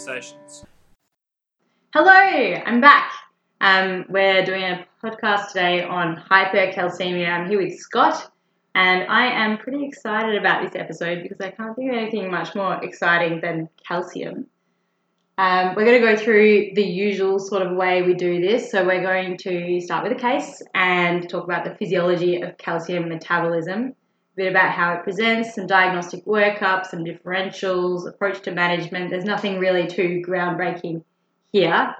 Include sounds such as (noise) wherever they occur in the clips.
conversations. Hello, I'm back. Um, we're doing a podcast today on hypercalcemia. I'm here with Scott, and I am pretty excited about this episode because I can't think of anything much more exciting than calcium. Um, we're going to go through the usual sort of way we do this. So, we're going to start with a case and talk about the physiology of calcium metabolism, bit about how it presents, some diagnostic workup, some differentials, approach to management. There's nothing really too groundbreaking here,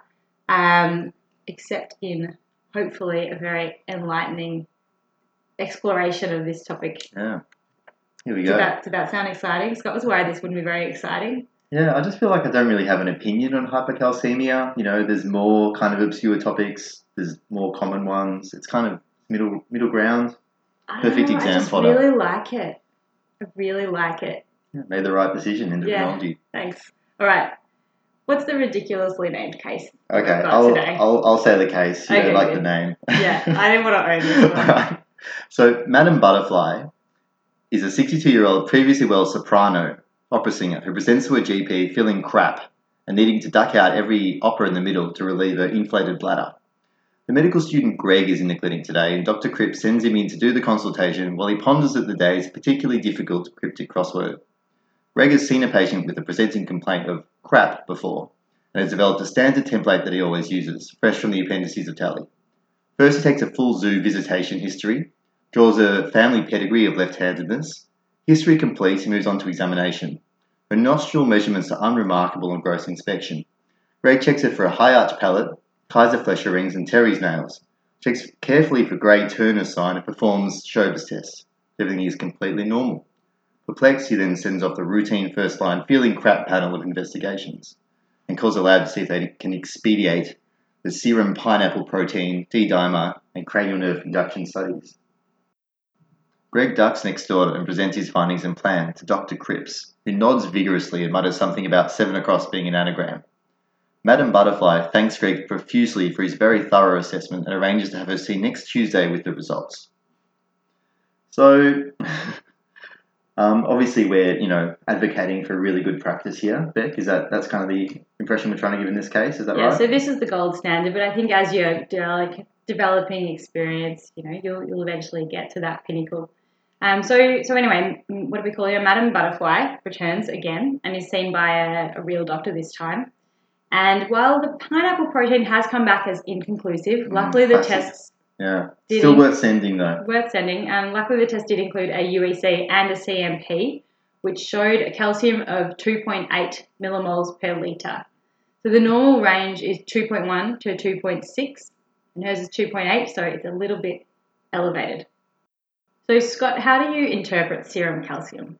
um, except in hopefully a very enlightening exploration of this topic. Yeah. Here we Did go. that, did that sound exciting? Scott was worried this wouldn't be very exciting. Yeah, I just feel like I don't really have an opinion on hypercalcemia. You know, there's more kind of obscure topics. There's more common ones. It's kind of middle middle ground. I Perfect know, I exam just fodder. really like it. I really like it. Yeah, made the right decision in Yeah. endocrinology. Thanks. All right. What's the ridiculously named case? Okay, I'll, today. I'll I'll say the case. You Okay, don't like good. the name. Yeah, I didn't want to own this (laughs) one. So, Madame Butterfly is a 62 year old previously well soprano opera singer who presents to her GP feeling crap and needing to duck out every opera in the middle to relieve her inflated bladder. The medical student Greg is in the clinic today, and Dr. Cripps sends him in to do the consultation while he ponders at the day's particularly difficult cryptic crossword. Greg has seen a patient with a presenting complaint of crap before and has developed a standard template that he always uses, fresh from the appendices of Talley. First, he takes a full zoo visitation history, draws a family pedigree of left handedness. History complete, he moves on to examination. Her nostril measurements are unremarkable on gross inspection. Greg checks her for a high arch palate, Kayser Fleischer rings, and Terry's nails. Checks carefully for Grey Turner's sign and performs Schober's test. Everything is completely normal. Perplexed, he then sends off the routine first line feeling crap panel of investigations and calls the lab to see if they can expedite the serum pineapple protein, D dimer, and cranial nerve conduction studies. Greg ducks next door and presents his findings and plan to Dr. Cripps, who nods vigorously and mutters something about seven across being an anagram. Madame Butterfly thanks Greg profusely for his very thorough assessment and arranges to have her see next Tuesday with the results. So, (laughs) um, obviously, we're you know advocating for really good practice here, Beck. Is that that's kind of the impression we're trying to give in this case? Is that Yeah, right? Yeah. So this is the gold standard, but I think as you're de- developing experience, you know, you'll, you'll eventually get to that pinnacle. Um, so, so anyway, what do we call her? Madam Butterfly returns again and is seen by a, a real doctor this time. And while the pineapple protein has come back as inconclusive, Mm, luckily the classic. tests yeah, still he- worth sending though. worth sending, and luckily the test did include a UEC and a CMP, which showed a calcium of 2.8 millimoles per litre. So the normal range is 2.1 to 2.6, and hers is 2.8, so it's a little bit elevated. So Scott, how do you interpret serum calcium?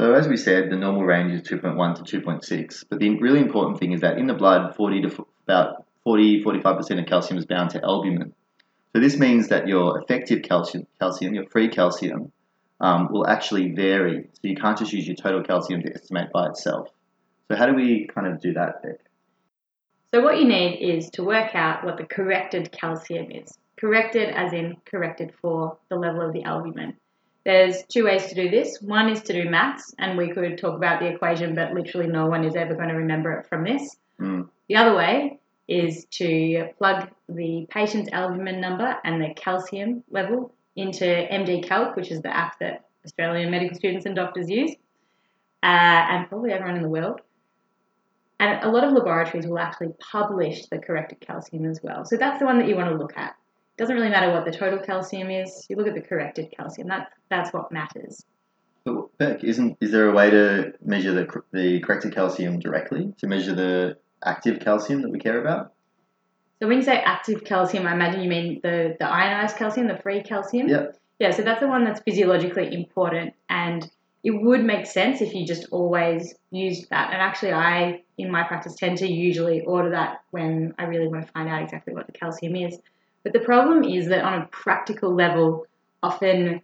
So as we said, the normal range is 2.1 to 2.6. But the really important thing is that in the blood, 40 to about 40, 45% of calcium is bound to albumin. So this means that your effective calcium, calcium your free calcium, um, will actually vary. So you can't just use your total calcium to estimate by itself. So how do we kind of do that, Beck? So what you need is to work out what the corrected calcium is. Corrected as in corrected for the level of the albumin. There's two ways to do this. One is to do maths, and we could talk about the equation, but literally no one is ever going to remember it from this. Mm. The other way is to plug the patient's albumin number and the calcium level into MD Calc, which is the app that Australian medical students and doctors use, uh, and probably everyone in the world. And a lot of laboratories will actually publish the corrected calcium as well. So that's the one that you want to look at. Doesn't really matter what the total calcium is. You look at the corrected calcium. That's that's what matters. But Beck, isn't is there a way to measure the the corrected calcium directly to measure the active calcium that we care about? So when you say active calcium, I imagine you mean the, the ionized calcium, the free calcium? Yep. Yeah, so that's the one that's physiologically important and it would make sense if you just always used that. And actually I in my practice tend to usually order that when I really want to find out exactly what the calcium is. But the problem is that on a practical level, often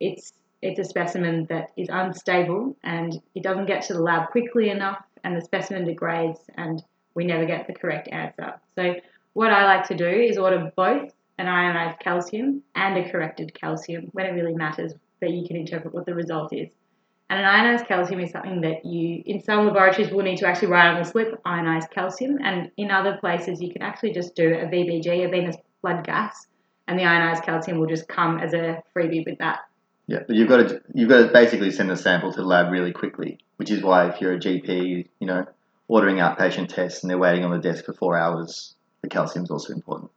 it's it's a specimen that is unstable and it doesn't get to the lab quickly enough and the specimen degrades and we never get the correct answer. So what I like to do is order both an ionized calcium and a corrected calcium when it really matters that you can interpret what the result is. And an ionized calcium is something that you, in some laboratories, will need to actually write on the slip ionized calcium, and in other places, you can actually just do a VBG, a venous blood gas, and the ionized calcium will just come as a freebie with that. Yeah, but you've got to you've got to basically send a sample to the lab really quickly, which is why if you're a GP, you know, ordering outpatient tests and they're waiting on the desk for four hours, the calcium is also important.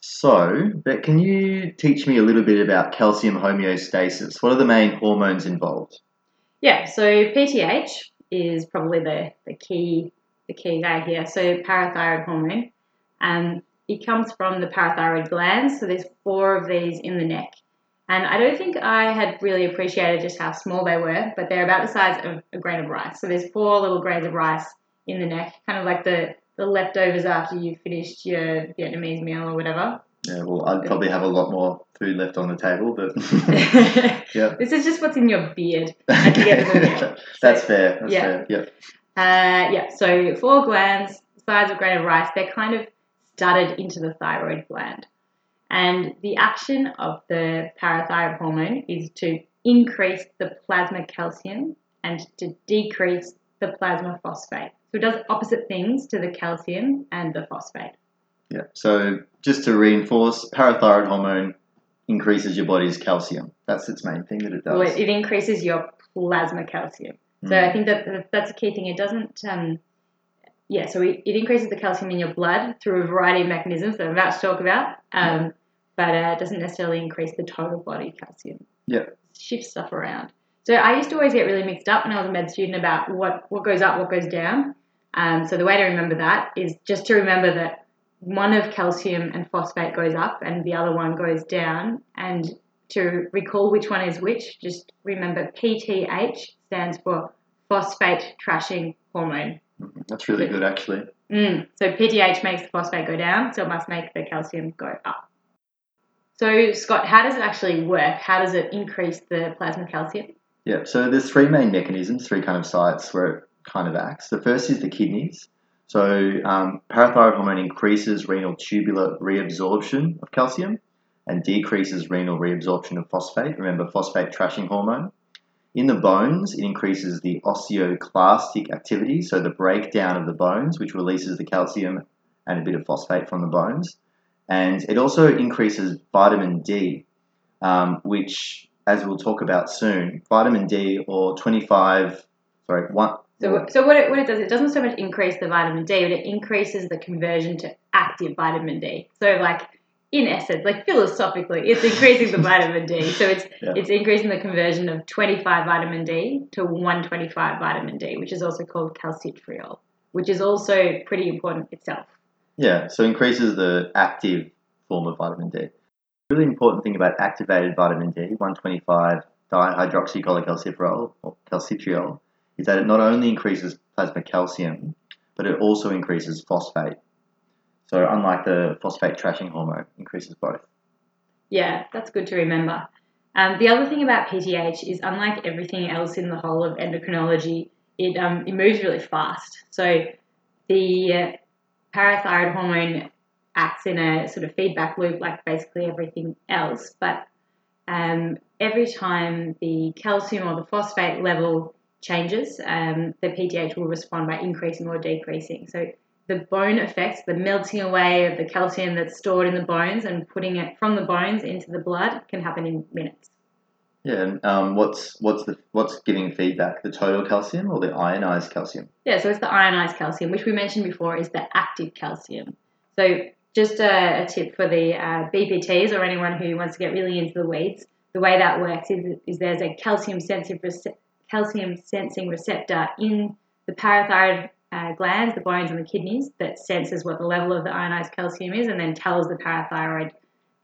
So, but can you teach me a little bit about calcium homeostasis? What are the main hormones involved? Yeah, so PTH is probably the, the key the key guy here. So parathyroid hormone. Um, it comes from the parathyroid glands. So there's four of these in the neck. And I don't think I had really appreciated just how small they were, but they're about the size of a grain of rice. So there's four little grains of rice in the neck, kind of like the, the leftovers after you've finished your Vietnamese meal or whatever. Yeah, well, I'd probably have a lot more food left on the table, but (laughs) yeah, This is just what's in your beard. (laughs) at the end of the meal. (laughs) that's fair. That's yeah. fair. Yeah. Uh, yeah, so four glands, size of grain of rice, they're kind of studded into the thyroid gland. And the action of the parathyroid hormone is to increase the plasma calcium and to decrease the plasma phosphate. So it does opposite things to the calcium and the phosphate. Yeah. So just to reinforce, parathyroid hormone increases your body's calcium. That's its main thing that it does. Well, it, increases your plasma calcium. So Mm. I think that that- that's a key thing. It doesn't, um, yeah. So it, it increases the calcium in your blood through a variety of mechanisms that I'm about to talk about, um, but uh, it doesn't necessarily increase the total body calcium. Yeah. Shifts stuff around. So I used to always get really mixed up when I was a med student about what what goes up, what goes down. Um, so the way to remember that is just to remember that one of calcium and phosphate goes up and the other one goes down, and to recall which one is which, just remember PTH stands for phosphate trashing hormone. That's really good, actually. Mm. So PTH makes the phosphate go down, so it must make the calcium go up. So Scott, how does it actually work? How does it increase the plasma calcium? Yeah. So there's three main mechanisms, three kind of sites where it kind of acts. The first is the kidneys. So um, parathyroid hormone increases renal tubular reabsorption of calcium and decreases renal reabsorption of phosphate. Remember, phosphate trashing hormone. In the bones, it increases the osteoclastic activity, so the breakdown of the bones, which releases the calcium and a bit of phosphate from the bones. And it also increases vitamin D, um, which, as we'll talk about soon, vitamin D or 25, sorry, one. So, so what, it, what it does, it doesn't so much increase the vitamin D, but it increases the conversion to active vitamin D. So, like in essence, like philosophically, it's increasing the (laughs) vitamin D. So it's Yeah. it's increasing the conversion of 25 vitamin D to 125 vitamin D, which is also called calcitriol, which is also pretty important itself. Yeah, so increases the active form of vitamin D. The really important thing about activated vitamin D, 125 dihydroxycholecalciferol or calcitriol, is that it not only increases plasma calcium, but it also increases phosphate. So unlike the phosphate trashing hormone, increases both. Yeah, that's good to remember. Um, the other thing about PTH is, unlike everything else in the whole of endocrinology, it um, it moves really fast. So the uh, parathyroid hormone acts in a sort of feedback loop, like basically everything else. But um, every time the calcium or the phosphate level changes, um, the PTH will respond by increasing or decreasing. So the bone effects, the melting away of the calcium that's stored in the bones and putting it from the bones into the blood can happen in minutes. Yeah, and um, what's what's the what's giving feedback? The total calcium or the ionized calcium? Yeah, so it's the ionized calcium, which we mentioned before is the active calcium. So just a, a tip for the uh, BPTs or anyone who wants to get really into the weeds, the way that works is, is there's a calcium sensitive calcium sensing receptor in the parathyroid uh, glands, the bones and the kidneys that senses what the level of the ionized calcium is and then tells the parathyroid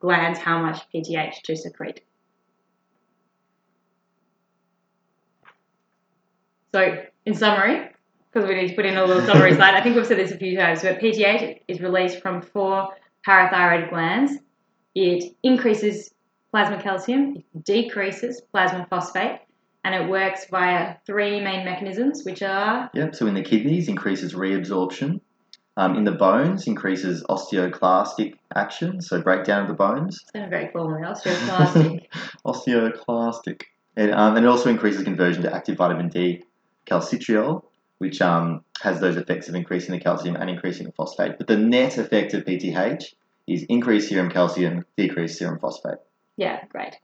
glands how much PTH to secrete. So, in summary, because we need to put in a little summary (laughs) slide, I think we've said this a few times, but PTH is released from four parathyroid glands. It increases plasma calcium, it decreases plasma phosphate, and it works via three main mechanisms, which are Yep. So in the kidneys, increases reabsorption. Um, in the bones, increases osteoclastic action, so breakdown of the bones. it's very formal, osteoclastic. (laughs) Osteoclastic. And, um, and it also increases conversion to active vitamin D, calcitriol, which um, has those effects of increasing the calcium and increasing the phosphate. But the net effect of PTH is increased serum calcium, decreased serum phosphate. Yeah, great.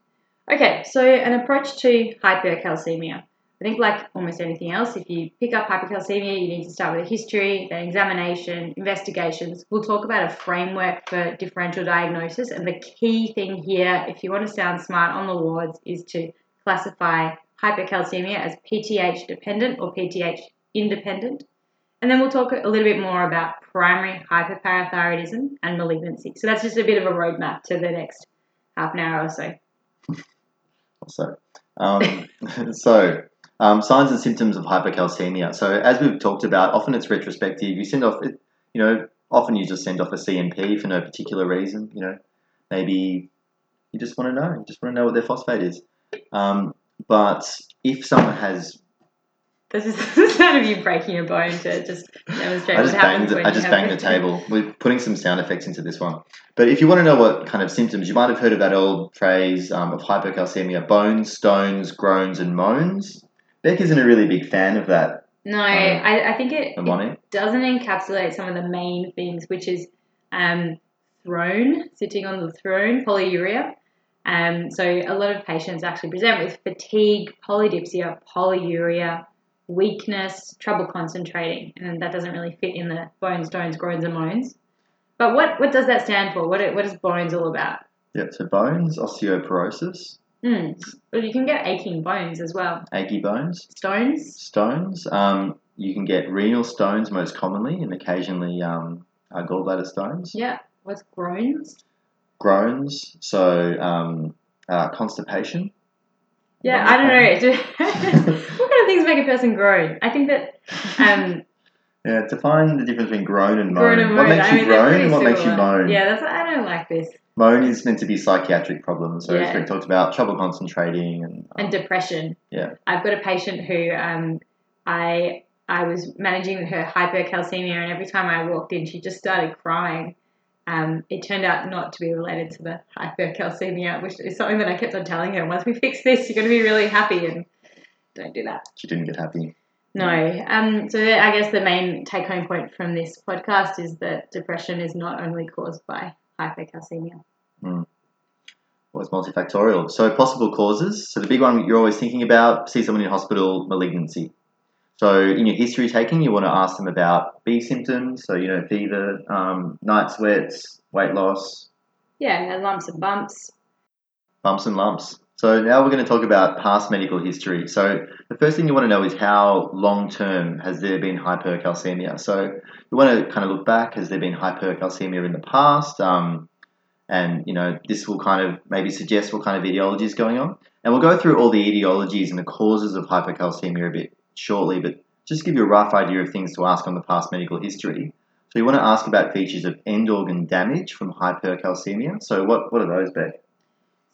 Okay, so an approach to hypercalcemia. I think, like almost anything else, if you pick up hypercalcemia, you need to start with a history, then examination, investigations. We'll talk about a framework for differential diagnosis. And the key thing here, if you want to sound smart on the wards, is to classify hypercalcemia as PTH dependent or PTH independent. And then we'll talk a little bit more about primary hyperparathyroidism and malignancy. So that's just a bit of a roadmap to the next half an hour or so. So, um, (laughs) so um, signs and symptoms of hypercalcemia. So, as we've talked about, often it's retrospective. You send off, you know, often you just send off a CMP for no particular reason. You know, maybe you just want to know, you just want to know what their phosphate is. Um, but if someone has this is the sound of you breaking a bone to just demonstrate I just what happens banged, when I you just banged the table. We're putting some sound effects into this one. But if you want to know what kind of symptoms, you might have heard of that old phrase um, of hypercalcemia: bones, stones, groans, and moans. Beck isn't a really big fan of that, No, I, I think it, it doesn't encapsulate some of the main things, which is um, throne, sitting on the throne, polyuria. Um, so a lot of patients actually present with fatigue, polydipsia, polyuria, weakness, trouble concentrating, and that doesn't really fit in the bones, stones, groans, and moans. But what, what does that stand for? What, what is bones all about? Yeah, so bones, osteoporosis, Hmm. Well, you can get aching bones as well. achy bones, Stones. stones. Um, you can get renal stones most commonly, and occasionally um, uh, gallbladder stones. Yeah. What's groans? Groans, so um, uh, constipation. Yeah, I don't know. (laughs) (laughs) what things make a person grow. I think that um, (laughs) Yeah, define the difference between groan and moan. and moan. What makes I you mean, groan and what makes you moan? Yeah, that's I don't like this. Moan is meant to be psychiatric problems. So Yeah. as we talked about, trouble concentrating and, um, And depression. Yeah. I've got a patient who um, I I was managing her hypercalcemia, and every time I walked in, she just started crying. Um, it turned out not to be related to the hypercalcemia, which is something that I kept on telling her. Once we fix this, you're going to be really happy, and don't do that. she didn't get happy. No. Um, so I guess the main take home point from this podcast is that depression is not only caused by hypercalcemia. Well, it's multifactorial. So possible causes. So the big one you're always thinking about, see someone in hospital, malignancy. So in your history taking, you want to ask them about B symptoms. So, you know, fever, um, night sweats, weight loss, Yeah, lumps and bumps. bumps and lumps. So now we're going to talk about past medical history. So the first thing you want to know is how long term has there been hypercalcemia. So you want to kind of look back. Has there been hypercalcemia in the past? Um, and you know this will kind of maybe suggest what kind of etiology is going on. And we'll go through all the etiologies and the causes of hypercalcemia a bit shortly, but just give you a rough idea of things to ask on the past medical history. So you want to ask about features of end organ damage from hypercalcemia. So what, what are those, Beck?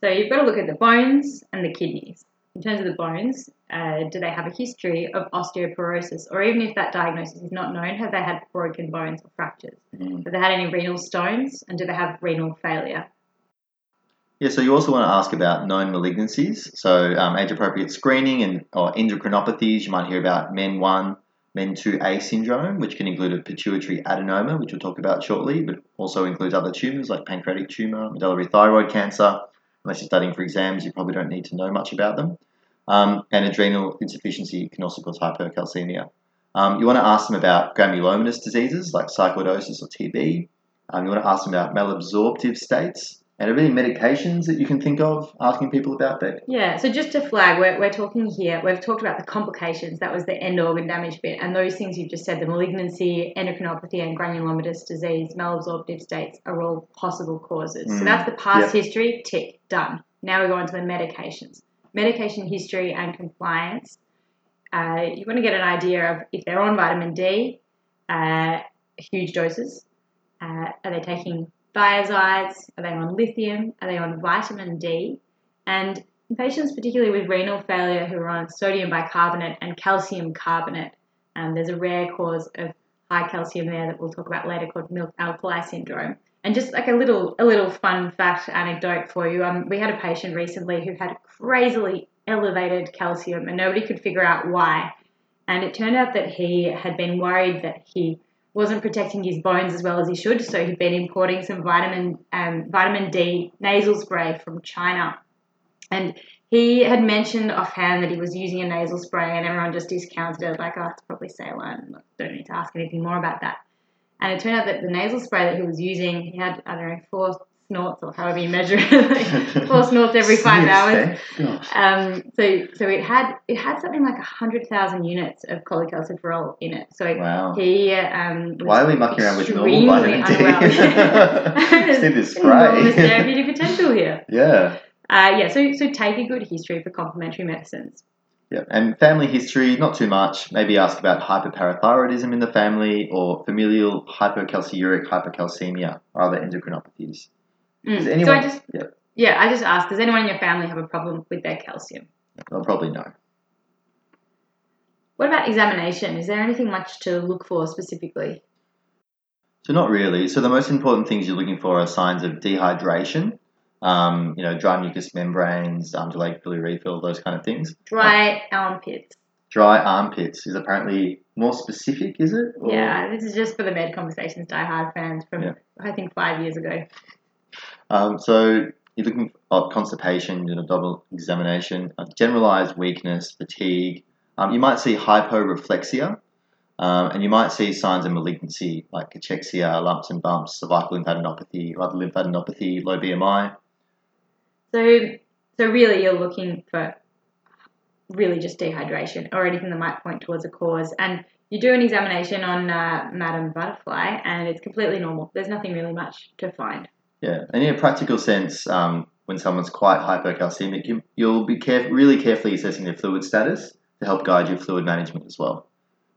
So you've got to look at the bones and the kidneys. In terms of the bones, uh, do they have a history of osteoporosis? Or even if that diagnosis is not known, have they had broken bones or fractures? Mm. Have they had any renal stones? And do they have renal failure? Yeah, so you also want to ask about known malignancies, so um, age-appropriate screening and or endocrinopathies. You might hear about MEN1, MEN2A syndrome, which can include a pituitary adenoma, which we'll talk about shortly, but also includes other tumours like pancreatic tumour, medullary thyroid cancer. Unless you're studying for exams, you probably don't need to know much about them. Um, and adrenal insufficiency can also cause hypercalcemia. Um, you want to ask them about granulomatous diseases like sarcoidosis or TB. Um, you want to ask them about malabsorptive states. And are there any medications that you can think of asking people about that? Yeah, so just to flag, we're, we're talking here, we've talked about the complications, that was the end organ damage bit, and those things you've just said, the malignancy, endocrinopathy, and granulomatous disease, malabsorptive states are all possible causes. So Mm, that's the past history, tick, done. Now we go on to the medications. Medication history and compliance. Uh, you want to get an idea of if they're on vitamin D, uh, huge doses. Uh, are they taking thiazides? Are they on lithium? Are they on vitamin D? And patients, particularly with renal failure, who are on sodium bicarbonate and calcium carbonate, um, there's a rare cause of high calcium there that we'll talk about later called milk alkali syndrome. And just like a little, a little fun fact anecdote for you, um, we had a patient recently who had crazily elevated calcium, and nobody could figure out why. And it turned out that he had been worried that he wasn't protecting his bones as well as he should, so he'd been importing some vitamin um, vitamin D nasal spray from China. And he had mentioned offhand that he was using a nasal spray, and everyone just discounted it, like, oh, it's probably saline. Don't need to ask anything more about that. And it turned out that the nasal spray that he was using, he had, I don't know, four snorts or however you measure it, (laughs) four (laughs) snorts every five hours. Um, so so it had it had something like hundred thousand units of cholecalciferol in it. So Wow. he um, was Why are we mucking around with normal vitamin D? (laughs) See this Enormous therapeutic potential here. yeah. Uh, yeah, so so take a good history for complementary medicines. Yeah, and family history, not too much. Maybe ask about hyperparathyroidism in the family or familial hypocalciuric hypercalcemia or other endocrinopathies. Mm. Does so I just yeah. yeah, I just asked, does anyone in your family have a problem with their calcium? I'll probably know. What about examination? Is there anything much to look for specifically? So not really. So the most important things you're looking for are signs of dehydration, um, you know, dry mucous membranes, um, delayed refill, those kind of things. Dry armpits. Dry armpits is apparently more specific, is it? Or- Yeah, this is just for the Med Conversations Die Hard fans from Yeah. I think five years ago. Um, so you're looking at constipation, an abdominal examination, generalized weakness, fatigue. Um, you might see hyporeflexia, um, and you might see signs of malignancy like cachexia, lumps and bumps, cervical lymphadenopathy, other lymphadenopathy, low BMI. So, so really, you're looking for really just dehydration or anything that might point towards a cause. And you do an examination on uh, Madam Butterfly, and it's completely normal. There's nothing really much to find. Yeah, and in a practical sense, um, when someone's quite hypocalcemic, you, you'll be caref- really carefully assessing their fluid status to help guide your fluid management as well.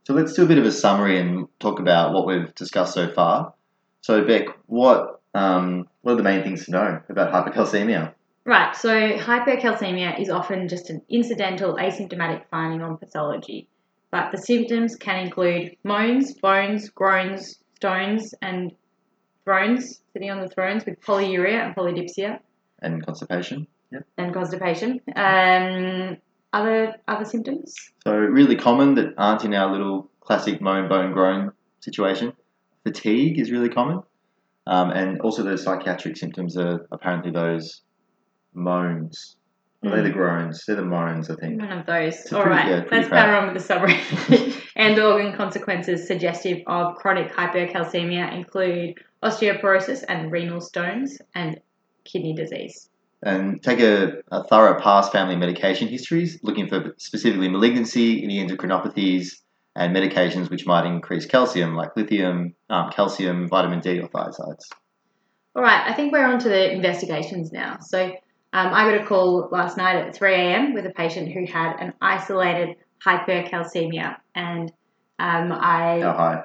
So let's do a bit of a summary and talk about what we've discussed so far. So Beck, what um, what are the main things to know about hypercalcemia? Right, so hypercalcemia is often just an incidental asymptomatic finding on pathology, but the symptoms can include moans, bones, groans, stones, and thrones, sitting on the thrones with polyuria and polydipsia And constipation. and constipation. Um, other other symptoms? So really common that aren't in our little classic moan, bone, groan situation. Fatigue is really common, um, and also the psychiatric symptoms are apparently those moans. Are they the groans? They're the moans, I think. One of those. All pretty- right, yeah, let's power on with the summary. End (laughs) organ consequences suggestive of chronic hypercalcemia include osteoporosis and renal stones and kidney disease. And take a, a thorough past family medication histories, looking for specifically malignancy, any endocrinopathies, and medications which might increase calcium, like lithium, um, calcium, vitamin D, or thiazides. All right, I think we're on to the investigations now. So um, I got a call last night at 3 a.m. with a patient who had an isolated hypercalcemia, and um, I How high?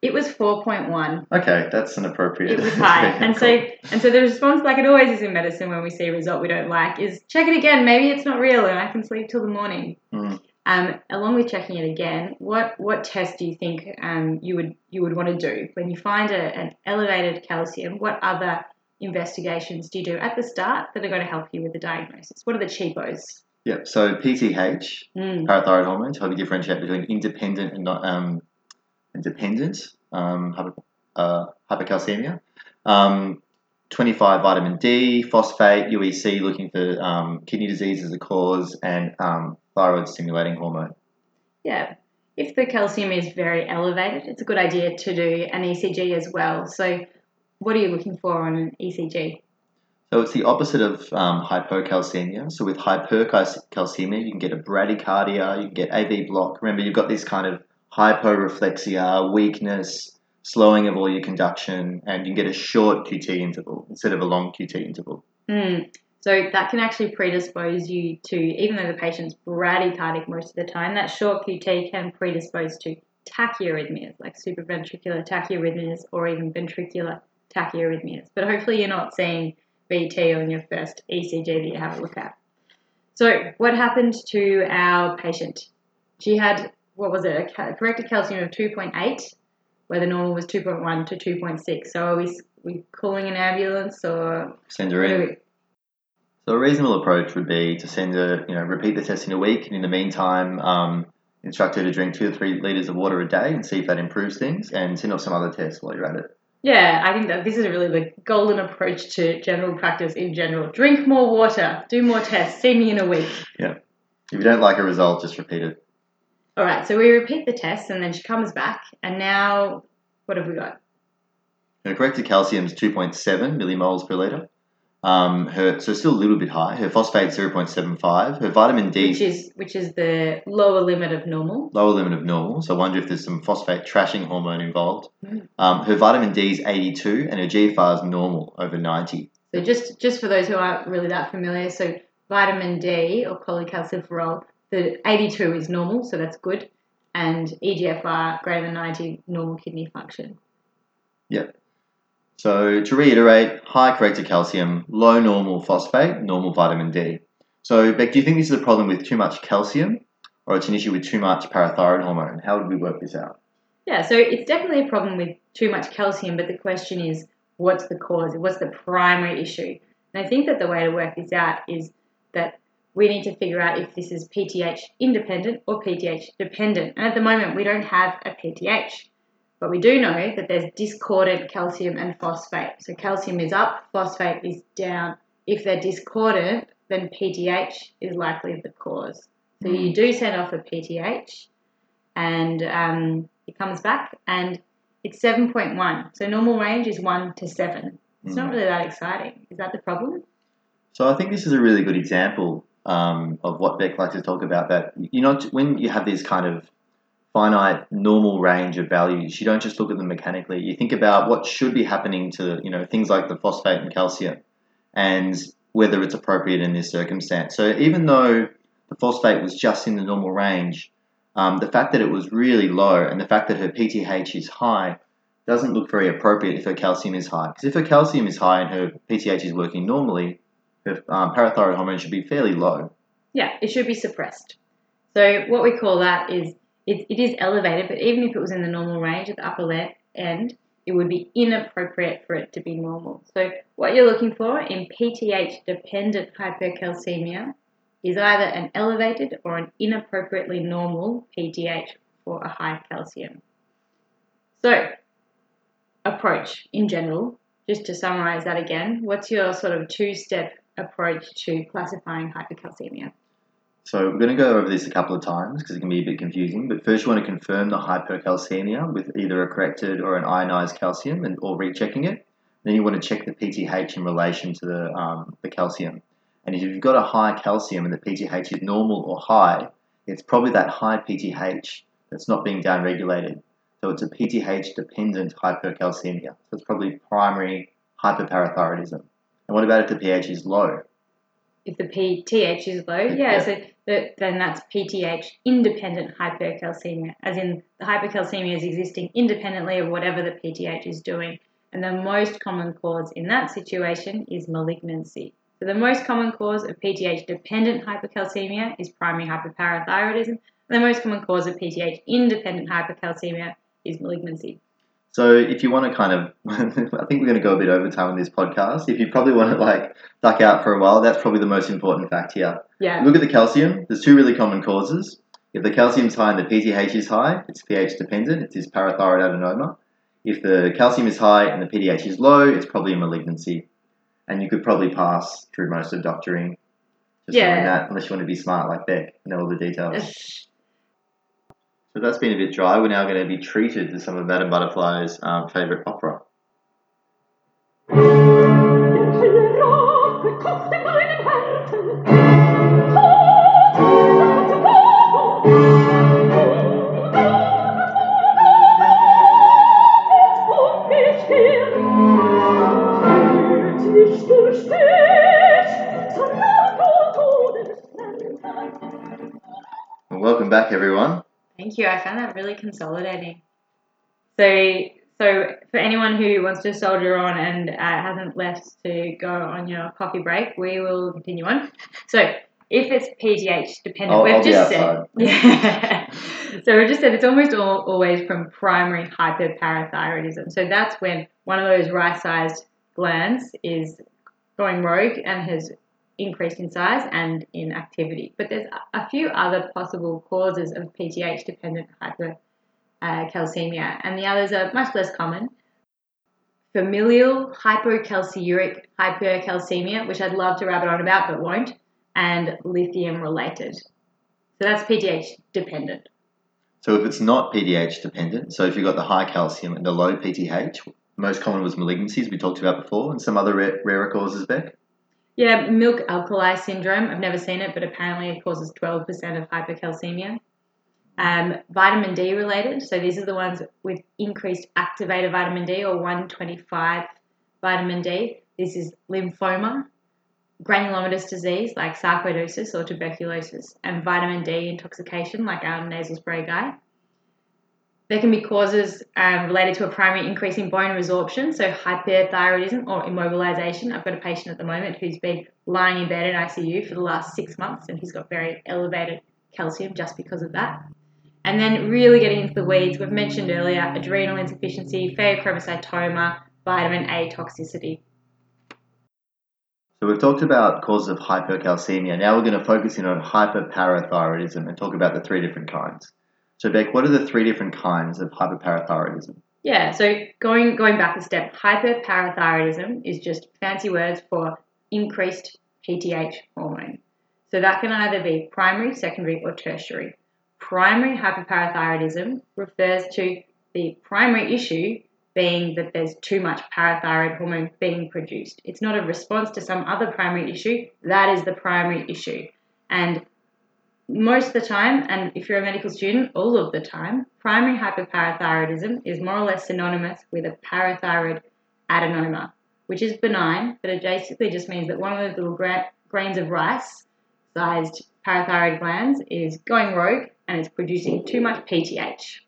it was 4.1. Okay, that's an appropriate. It was (laughs) high, and so and so the response, like it always is in medicine, when we see a result we don't like, is check it again. Maybe it's not real, and I can sleep till the morning. Mm. Um, along with checking it again, what what test do you think um, you would you would want to do when you find a, an elevated calcium? What other investigations do you do at the start that are going to help you with the diagnosis? What are the cheapos? Yeah, so PTH, Mm. parathyroid hormone, to help you differentiate between independent and not um, independent um, hyper, uh, hypercalcemia. Um, 25 vitamin D, phosphate, UEC, looking for um, kidney disease as a cause, and um, thyroid stimulating hormone. Yeah. If the calcium is very elevated, it's a good idea to do an ECG as well. So, what are you looking for on an ECG? So it's the opposite of um, hypocalcemia. So with hypercalcemia, you can get a bradycardia, you can get AV block. Remember, you've got this kind of hyporeflexia, weakness, slowing of all your conduction, and you can get a short QT interval instead of a long QT interval. Mm. So that can actually predispose you to, even though the patient's bradycardic most of the time, that short QT can predispose to tachyarrhythmias, like supraventricular tachyarrhythmias or even ventricular tachyarrhythmias. But hopefully you're not seeing VT on your first ECG that you have a look at. So what happened to our patient? She had, what was it, a corrected calcium of 2.8, where the normal was 2.1 to 2.6. So are we, we calling an ambulance or Send her in. So a reasonable approach would be to send her, you know, repeat the test in a week, and in the meantime, um, instruct her to drink two or three liters of water a day and see if that improves things, and send off some other tests while you're at it. Yeah, I think that this is really the golden approach to general practice in general. Drink more water, do more tests, see me in a week. Yeah. If you don't like a result, just repeat it. All right, so we repeat the test and then she comes back, and now what have we got? Her corrected calcium is 2.7 millimoles per liter. Um, her so still a little bit high. Her phosphate 0.75. Her vitamin D Which is which is the lower limit of normal. lower limit of normal. So I wonder if there's some phosphate trashing hormone involved. Mm. Um, her vitamin D is 82 and her GFR is normal over 90. So just just for those who aren't really that familiar, so vitamin D or cholecalciferol, the 82 is normal, so that's good, and EGFR greater than 90, normal kidney function. So to reiterate, high corrected calcium, low normal phosphate, normal vitamin D. So Beck, do you think this is a problem with too much calcium or it's an issue with too much parathyroid hormone? How would we work this out? Yeah, so it's definitely a problem with too much calcium, but the question is, what's the cause? What's the primary issue? And I think that the way to work this out is that we need to figure out if this is PTH independent or PTH dependent. And at the moment, we don't have a PTH, but we do know that there's discordant calcium and phosphate. So calcium is up, phosphate is down. If they're discordant, then PTH is likely the cause. So you do send off a PTH, and um, it comes back, and it's 7.1. So normal range is 1 to 7. It's not Mm. really that exciting. Is that the problem? So I think this is a really good example um, of what Beck likes to talk about. That you know, when you have these kind of finite normal range of values, you don't just look at them mechanically. You think about what should be happening to you know things like the phosphate and calcium, and whether it's appropriate in this circumstance. So even though the phosphate was just in the normal range, um, the fact that it was really low and the fact that her PTH is high doesn't look very appropriate if her calcium is high. Because if her calcium is high and her PTH is working normally, her um, parathyroid hormone should be fairly low. Yeah, it should be suppressed. So what we call that is it, it is elevated, but even if it was in the normal range at the upper left end, it would be inappropriate for it to be normal. So what you're looking for in PTH dependent hypercalcemia is either an elevated or an inappropriately normal PTH for a high calcium. So approach in general, just to summarize that again, what's your sort of two-step approach to classifying hypercalcemia? So we're going to go over this a couple of times because it can be a bit confusing. But first, you want to confirm the hypercalcemia with either a corrected or an ionized calcium, and or rechecking it. Then you want to check the PTH in relation to the um, the calcium. And if you've got a high calcium and the PTH is normal or high, it's probably that high PTH that's not being downregulated. So it's a PTH dependent hypercalcemia. So it's probably primary hyperparathyroidism. And what about if the PTH is low? If the PTH is low, yeah, Yeah. so that, then that's PTH independent hypercalcemia, as in the hypercalcemia is existing independently of whatever the PTH is doing. And the most common cause in that situation is malignancy. So the most common cause of PTH dependent hypercalcemia is primary hyperparathyroidism, and the most common cause of PTH independent hypercalcemia is malignancy. So if you want to kind of, (laughs) I think we're going to go a bit over time on this podcast. If you probably want to like duck out for a while, that's probably the most important fact here. Yeah, Look at the calcium. There's two really common causes. If the calcium's high and the PTH is high, it's PTH dependent. It's this parathyroid adenoma. If the calcium is high and the PTH is low, it's probably a malignancy. And you could probably pass through most of doctoring just Yeah. knowing that, unless you want to be smart like Beck and know all the details. So that's been a bit dry. We're now going to be treated to some of Madame Butterfly's um, favourite opera. Welcome back, everyone. Thank you. I found that really consolidating. So, so for anyone who wants to soldier on and uh, hasn't left to go on your coffee break, we will continue on. So, if it's PTH dependent, I'll- we've I'll just said, yeah. (laughs) so we've just said it's almost all, always from primary hyperparathyroidism. So that's when one of those right-sized glands is going rogue and has increased in size and in activity. But there's a few other possible causes of PTH dependent hypercalcemia, uh, and the others are much less common. Familial hypocalciuric hypercalcemia, which I'd love to rabbit on about but won't, and lithium related. So that's PTH dependent. So if it's not PTH dependent, so if you've got the high calcium and the low PTH, most common was malignancies we talked about before, and some other rare, rarer causes, Beck. Yeah, milk alkali syndrome. I've never seen it, but apparently it causes 12% of hypercalcemia. Um, vitamin D related. So these are the ones with increased activated vitamin D or 125 vitamin D. This is lymphoma, granulomatous disease like sarcoidosis or tuberculosis, and vitamin D intoxication like our nasal spray guy. There can be causes um, related to a primary increase in bone resorption, so hyperthyroidism or immobilization. I've got a patient at the moment who's been lying in bed in ICU for the last six months and he's got very elevated calcium just because of that. And then, really getting into the weeds, we've mentioned earlier adrenal insufficiency, phaeochromocytoma, vitamin A toxicity. So we've talked about causes of hypercalcemia. Now we're going to focus in on hyperparathyroidism and talk about the three different kinds. So Beck, what are the three different kinds of hyperparathyroidism? Yeah, so going going back a step, hyperparathyroidism is just fancy words for increased PTH hormone. So that can either be primary, secondary, or tertiary. Primary hyperparathyroidism refers to the primary issue being that there's too much parathyroid hormone being produced. It's not a response to some other primary issue, that is the primary issue. And most of the time, and if you're a medical student, all of the time, primary hyperparathyroidism is more or less synonymous with a parathyroid adenoma, which is benign, but it basically just means that one of those little gra- grains of rice sized parathyroid glands is going rogue and it's producing too much PTH.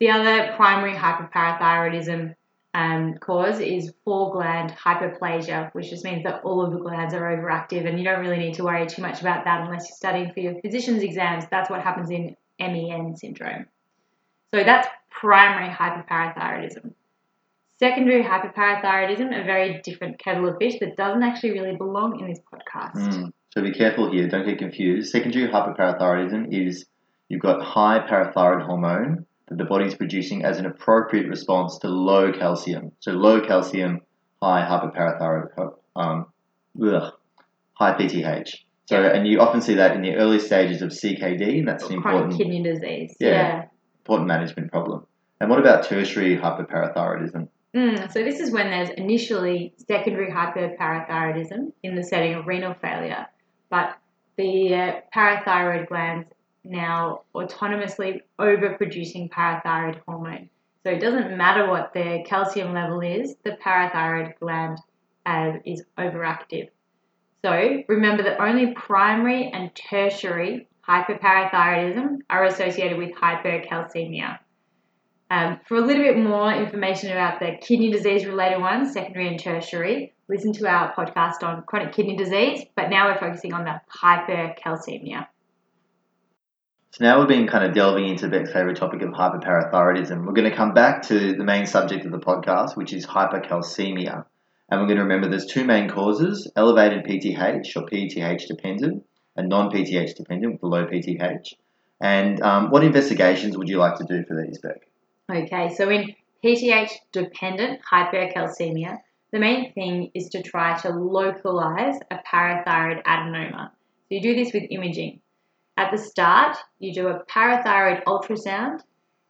The other primary hyperparathyroidism um, cause is four gland hyperplasia, which just means that all of the glands are overactive, and you don't really need to worry too much about that unless you're studying for your physician's exams. That's what happens in MEN syndrome. So that's primary hyperparathyroidism. Secondary hyperparathyroidism, a very different kettle of fish that doesn't actually really belong in this podcast. Mm. So be careful here, don't get confused. Secondary hyperparathyroidism is you've got high parathyroid hormone that the body's producing as an appropriate response to low calcium. So low calcium, high hyperparathyroid, um, ugh, high PTH. So Yeah. and you often see that in the early stages of CKD, and that's an Chronic important kidney disease. Yeah. yeah. important management problem. And what about tertiary hyperparathyroidism? Mm, so this is when there's initially secondary hyperparathyroidism in the setting of renal failure, but the uh, parathyroid glands now autonomously overproducing parathyroid hormone. So it doesn't matter what the calcium level is, the parathyroid gland uh, is overactive. So remember that only primary and tertiary hyperparathyroidism are associated with hypercalcemia. Um, for a little bit more information about the kidney disease related ones, secondary and tertiary, listen to our podcast on chronic kidney disease, but now we're focusing on the hypercalcemia. So now we've been kind of delving into Beck's favorite topic of hyperparathyroidism. We're going to come back to the main subject of the podcast, which is hypercalcemia. And we're going to remember there's two main causes, elevated PTH or PTH dependent and non-PTH dependent with low PTH. And um, what investigations would you like to do for these, Beck? Okay, so in PTH dependent hypercalcemia, the main thing is to try to localize a parathyroid adenoma. So you do this with imaging. At the start, you do a parathyroid ultrasound,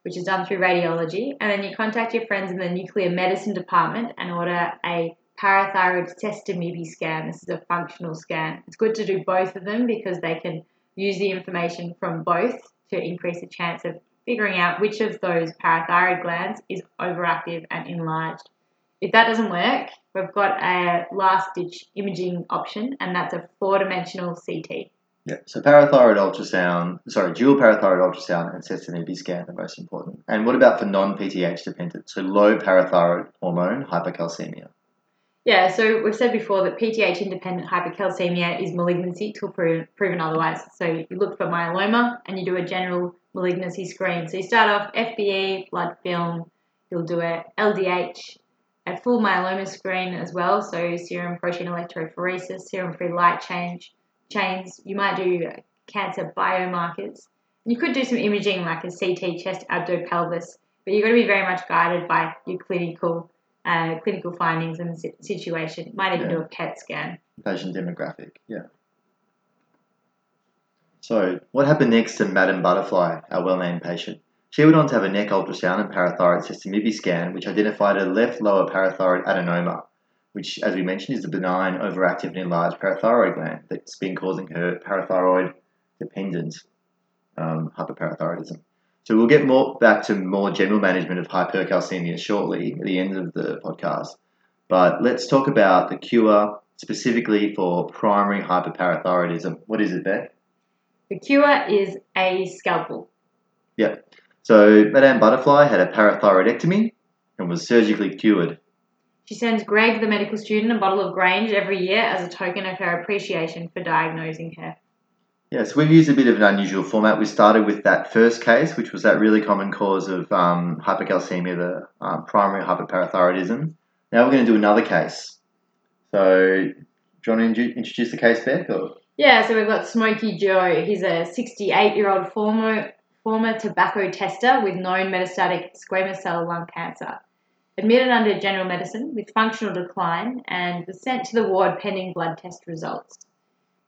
which is done through radiology, and then you contact your friends in the nuclear medicine department and order a parathyroid sestamibi scan. This is a functional scan. It's good to do both of them because they can use the information from both to increase the chance of figuring out which of those parathyroid glands is overactive and enlarged. If that doesn't work, we've got a last ditch imaging option, and that's a four dimensional CT. Yeah, so parathyroid ultrasound, sorry, dual parathyroid ultrasound and sestamibi scan are most important. And what about for non-PTH dependent, so low parathyroid hormone hypercalcemia? Yeah, so we've said before that PTH independent hypercalcemia is malignancy till proven, proven otherwise. So you look for myeloma and you do a general malignancy screen. So you start off FBE, blood film, you'll do a LDH, a full myeloma screen as well, so serum protein electrophoresis, serum free light change chains. You might do cancer biomarkers. You could do some imaging like a CT chest, abdo, pelvis, but you've got to be very much guided by your clinical uh, clinical findings and si- situation. Might even Yeah. do a PET scan. Patient demographic, yeah. So, what happened next to Madame Butterfly, our well named patient? She went on to have a neck ultrasound and parathyroid sestamibi scan, which identified a left lower parathyroid adenoma, which, as we mentioned, is a benign, overactive, and enlarged parathyroid gland that's been causing her parathyroid dependent um, hyperparathyroidism. So, we'll get more back to more general management of hypercalcemia shortly at the end of the podcast. But let's talk about the cure specifically for primary hyperparathyroidism. What is it, Beth? The cure is a scalpel. Yep. So, Madame Butterfly had a parathyroidectomy and was surgically cured. She sends Greg, the medical student, a bottle of Grange every year as a token of her appreciation for diagnosing her. Yeah, so we've used a bit of an unusual format. We started with that first case, which was that really common cause of um, hypercalcemia, the um, primary hyperparathyroidism. Now we're going to do another case. So, do you want to introduce the case, Beck? Or? Yeah, so we've got Smokey Joe. He's a 68 year old former, former tobacco tester with known metastatic squamous cell lung cancer. Admitted under general medicine with functional decline and was sent to the ward pending blood test results.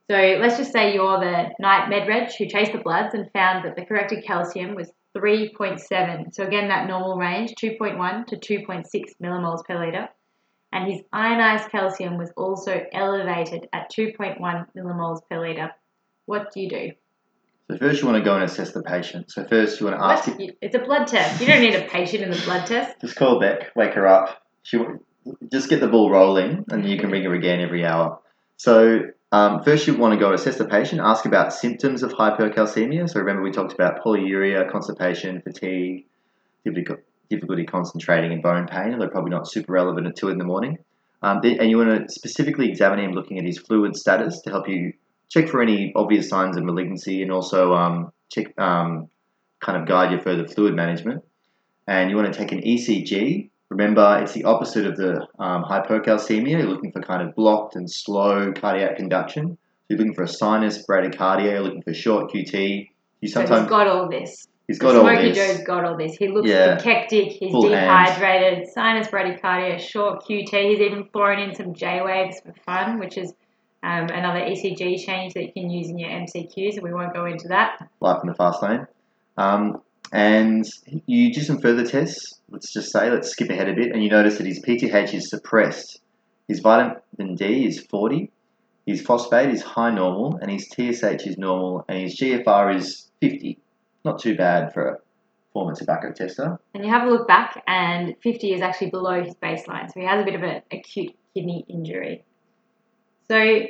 So let's just say you're the night med reg who chased the bloods and found that the corrected calcium was 3.7. So again, that normal range, 2.1 to 2.6 millimoles per litre. And his ionized calcium was also elevated at 2.1 millimoles per litre. What do you do? So, first you want to go and assess the patient. So, first you want to ask What? You- It's a blood test. You don't need a patient in the blood test. Just call Beck, wake her up. She just get the ball rolling, and you can ring her again every hour. So um, first, you want to go assess the patient, ask about symptoms of hypercalcemia. So remember, we talked about polyuria, constipation, fatigue, difficulty, difficulty concentrating, and bone pain. They're probably not super relevant at two in the morning. Um, and you want to specifically examine him, looking at his fluid status to help you check for any obvious signs of malignancy, and also um, check um, kind of guide your further fluid management. And you want to take an ECG. Remember, it's the opposite of the um. You're looking for kind of blocked and slow cardiac conduction. So you're looking for a sinus bradycardia. You're looking for short QT. You So sometimes he's got all this. he's got all Smokey this. Joe's got all this. He looks Yeah. cachectic, he's Full dehydrated, sinus bradycardia, short QT. He's even thrown in some J waves for fun, which is um, another ECG change that you can use in your MCQs, and we won't go into that. life in the fast lane. Um, and you do some further tests. Let's just say, let's skip ahead a bit, and you notice that his PTH is suppressed. His vitamin D is 40, his phosphate is high normal, and his TSH is normal, and his GFR is 50. Not too bad for a former tobacco tester. And you have a look back, and 50 is actually below his baseline, so he has a bit of an acute kidney injury. So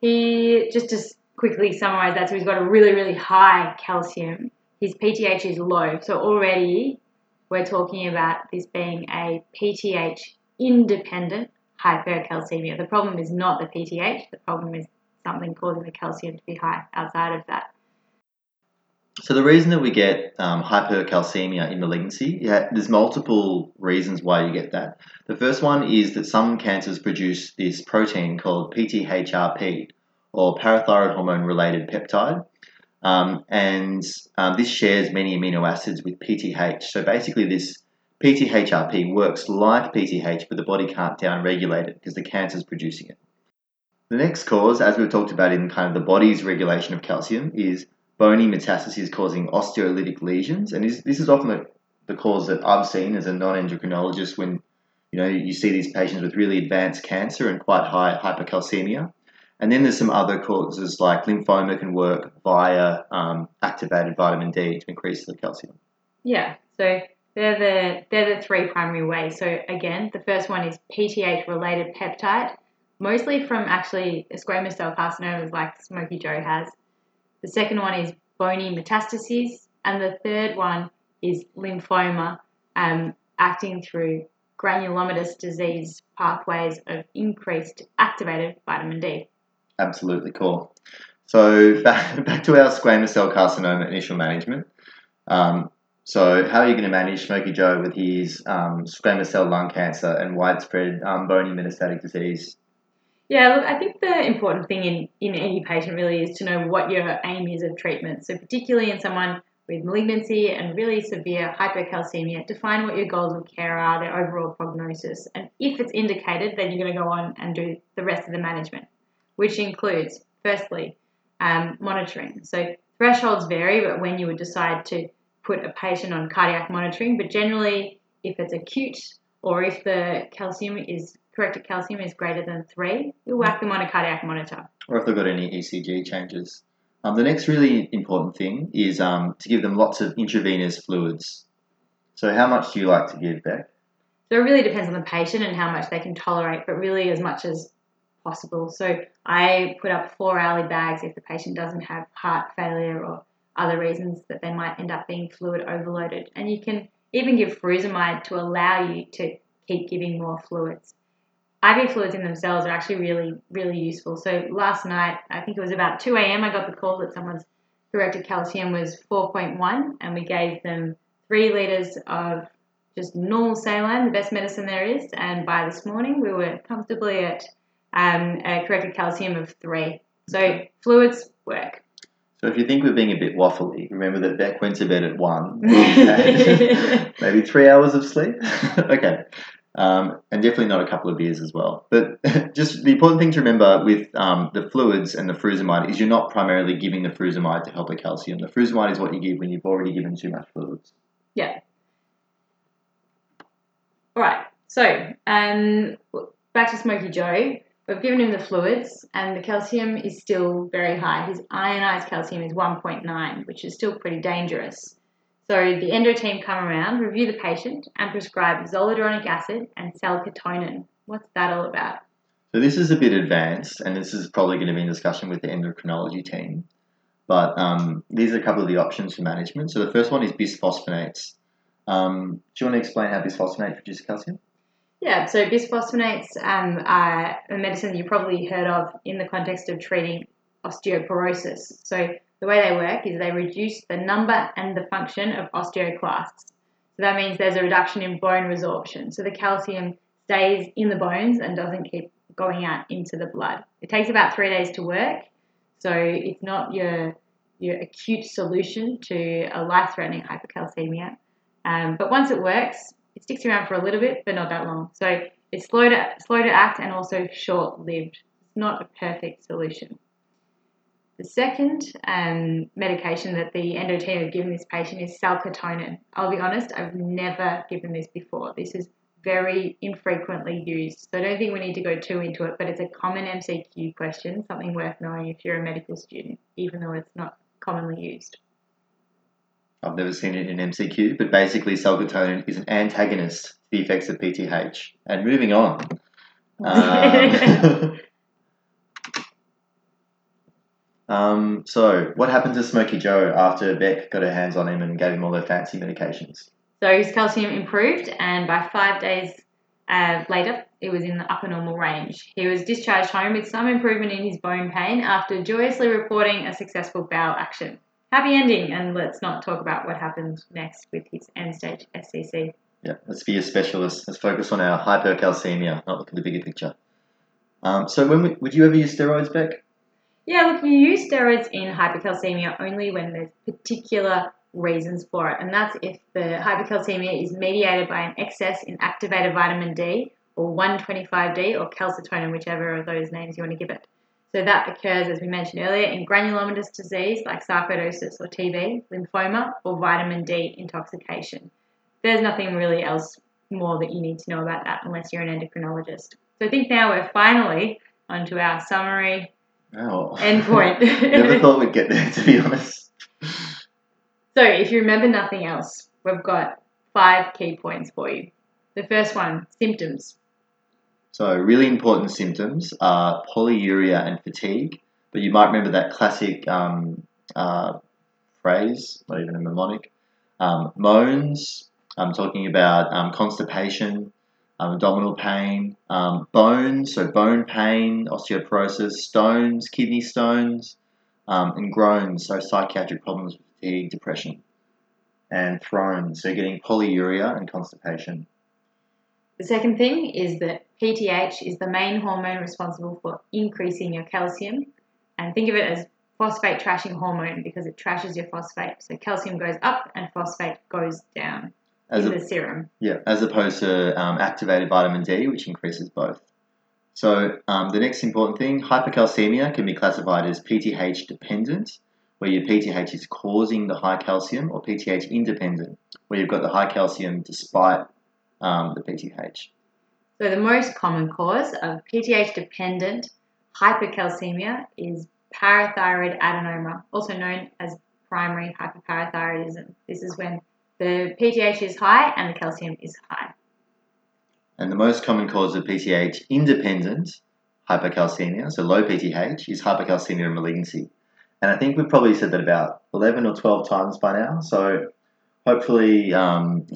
he, just to quickly summarize that, so he's got a really, really high calcium. His PTH is low, so already we're talking about this being a PTH independent hypercalcemia. The problem is not the PTH, the problem is something causing the calcium to be high outside of that. So the reason that we get um, hypercalcemia in malignancy, yeah, there's multiple reasons why you get that. The first one is that some cancers produce this protein called PTHRP, or parathyroid hormone related peptide, um, and um, this shares many amino acids with PTH. So basically, this PTHRP works like PTH, but the body can't downregulate it because the cancer's producing it. The next cause, as we've talked about in kind of the body's regulation of calcium, is bony metastases causing osteolytic lesions, and this, this is often the, the cause that I've seen as a non-endocrinologist when you know you see these patients with really advanced cancer and quite high hypercalcemia. And then there's some other causes like lymphoma can work via um, activated vitamin D to increase the calcium. Yeah, so they're the they're the three primary ways. So again, the first one is PTH related peptide, mostly from actually squamous cell carcinomas like Smokey Joe has. The second one is bony metastases, and the third one is lymphoma, um, acting through granulomatous disease pathways of increased activated vitamin D. Absolutely cool. So (laughs) back, back to our squamous cell carcinoma initial management. Um, So, how are you going to manage Smoky Joe with his um, squamous cell lung cancer and widespread um, bony metastatic disease? Yeah, look, I think the important thing in, in any patient really is to know what your aim is of treatment. So, particularly in someone with malignancy and really severe hypercalcemia, define what your goals of care are, their overall prognosis. And if it's indicated, then you're going to go on and do the rest of the management, which includes, firstly, um, monitoring. So, thresholds vary, but when you would decide to put a patient on cardiac monitoring, but generally, if it's acute or if the calcium is corrected calcium is greater than three, you'll whack them on a cardiac monitor. Or if they've got any ECG changes. Um, the next really important thing is um, to give them lots of intravenous fluids. So, how much do you like to give, Beck? So, it really depends on the patient and how much they can tolerate, but really as much as possible. So, I put up four hourly bags if the patient doesn't have heart failure or other reasons that they might end up being fluid overloaded. And you can even give furosemide to allow you to keep giving more fluids. IV fluids in themselves are actually really, really useful. So last night, I think it was about 2 a.m., I got the call that someone's corrected calcium was 4.1, and we gave them three litres of just normal saline, the best medicine there is. And by this morning, we were comfortably at um, a corrected calcium of three. So fluids work. So if you think we're being a bit waffly, remember that Beck went to bed at one. (laughs) (laughs) maybe three hours of sleep. (laughs) okay. Um, and definitely not a couple of beers as well. But (laughs) just the important thing to remember with um, the fluids and the furosemide is you're not primarily giving the furosemide to help the calcium. The furosemide is what you give when you've already given too much fluids. Yeah. All right. So um, back to Smoky Joe. We've given him the fluids, and the calcium is still very high. His ionized calcium is 1.9, which is still pretty dangerous. So the endo team come around, review the patient, and prescribe zoledronic acid and calcitonin. What's that all about? So this is a bit advanced, and this is probably going to be in discussion with the endocrinology team. But um, these are a couple of the options for management. So the first one is bisphosphonates. Um, do you want to explain how bisphosphonates produce calcium? Yeah, so bisphosphonates um, are a medicine that you probably heard of in the context of treating osteoporosis. So the way they work is they reduce the number and the function of osteoclasts. So that means there's a reduction in bone resorption. So the calcium stays in the bones and doesn't keep going out into the blood. It takes about three days to work, so it's not your your acute solution to a life-threatening hypercalcemia. Um, but once it works, it sticks around for a little bit, but not that long. So it's slow to slow to act and also short-lived. It's not a perfect solution. The second um, medication that the endo team have given this patient is calcitonin. I'll be honest, I've never given this before. This is very infrequently used, so I don't think we need to go too into it, but it's a common MCQ question, something worth knowing if you're a medical student, even though it's not commonly used. I've never seen it in MCQ, but basically, calcitonin is an antagonist to the effects of PTH. And moving on. (laughs) Um, (laughs) um, so, what happened to Smoky Joe after Beck got her hands on him and gave him all her fancy medications? So his calcium improved, and by five days uh, later, it was in the upper normal range. He was discharged home with some improvement in his bone pain after joyously reporting a successful bowel action happy ending. And let's not talk about what happened next with his end stage SCC. Yeah, let's be a specialist. Let's focus on our hypercalcemia, not look at the bigger picture. Um, so, when we, would you ever use steroids, Beck? Yeah, look, you use steroids in hypercalcemia only when there's particular reasons for it, and that's if the hypercalcemia is mediated by an excess in activated vitamin D or 125D or calcitriol, whichever of those names you want to give it. So that occurs, as we mentioned earlier, in granulomatous disease like sarcoidosis or TB, lymphoma, or vitamin D intoxication. There's nothing really else more that you need to know about that unless you're an endocrinologist. So I think now we're finally onto our summary oh. endpoint. (laughs) Never thought we'd get there, to be honest. So if you remember nothing else, we've got five key points for you. The first one, symptoms. So, really important symptoms are polyuria and fatigue. But you might remember that classic um, uh, phrase, not even a mnemonic, um, moans. I'm talking about um, constipation, um, abdominal pain, um, bones, so bone pain, osteoporosis, stones, kidney stones, um, and groans, so psychiatric problems, fatigue, depression. and thrown, so getting polyuria and constipation. The second thing is that PTH is the main hormone responsible for increasing your calcium. And think of it as phosphate trashing hormone because it trashes your phosphate. So calcium goes up and phosphate goes down As in a, the serum. yeah, as opposed to um, activated vitamin D, which increases both. So um, the next important thing, hypercalcemia can be classified as PTH dependent, where your PTH is causing the high calcium, or PTH independent, where you've got the high calcium despite um, the PTH. So the most common cause of PTH dependent hypercalcemia is parathyroid adenoma, also known as primary hyperparathyroidism. This is when the PTH is high and the calcium is high. And the most common cause of PTH independent hypercalcemia, so low PTH, is hypercalcemia and malignancy. And I think we've probably said that about 11 or 12 times by now. So hopefully, um,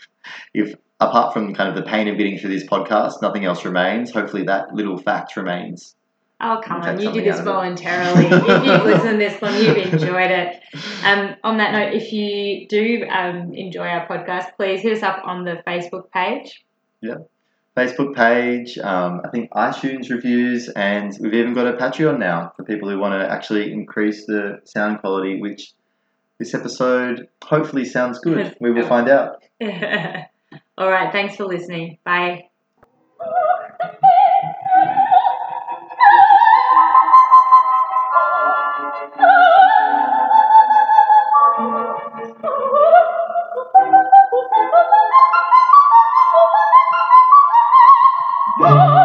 (laughs) if apart from kind of the pain of getting through this podcast, nothing else remains, hopefully that little fact remains. Oh, come on. You did this out of it. voluntarily. if you've (laughs) listened to this long, you've enjoyed it. Um, on that note, if you do um, enjoy our podcast, please hit us up on the Facebook page. Yeah. Facebook page, um, I think iTunes reviews, and we've even got a Patreon now for people who want to actually increase the sound quality, which this episode hopefully sounds good. (laughs) We will find out. (laughs) All right. Thanks for listening. Bye. Oh!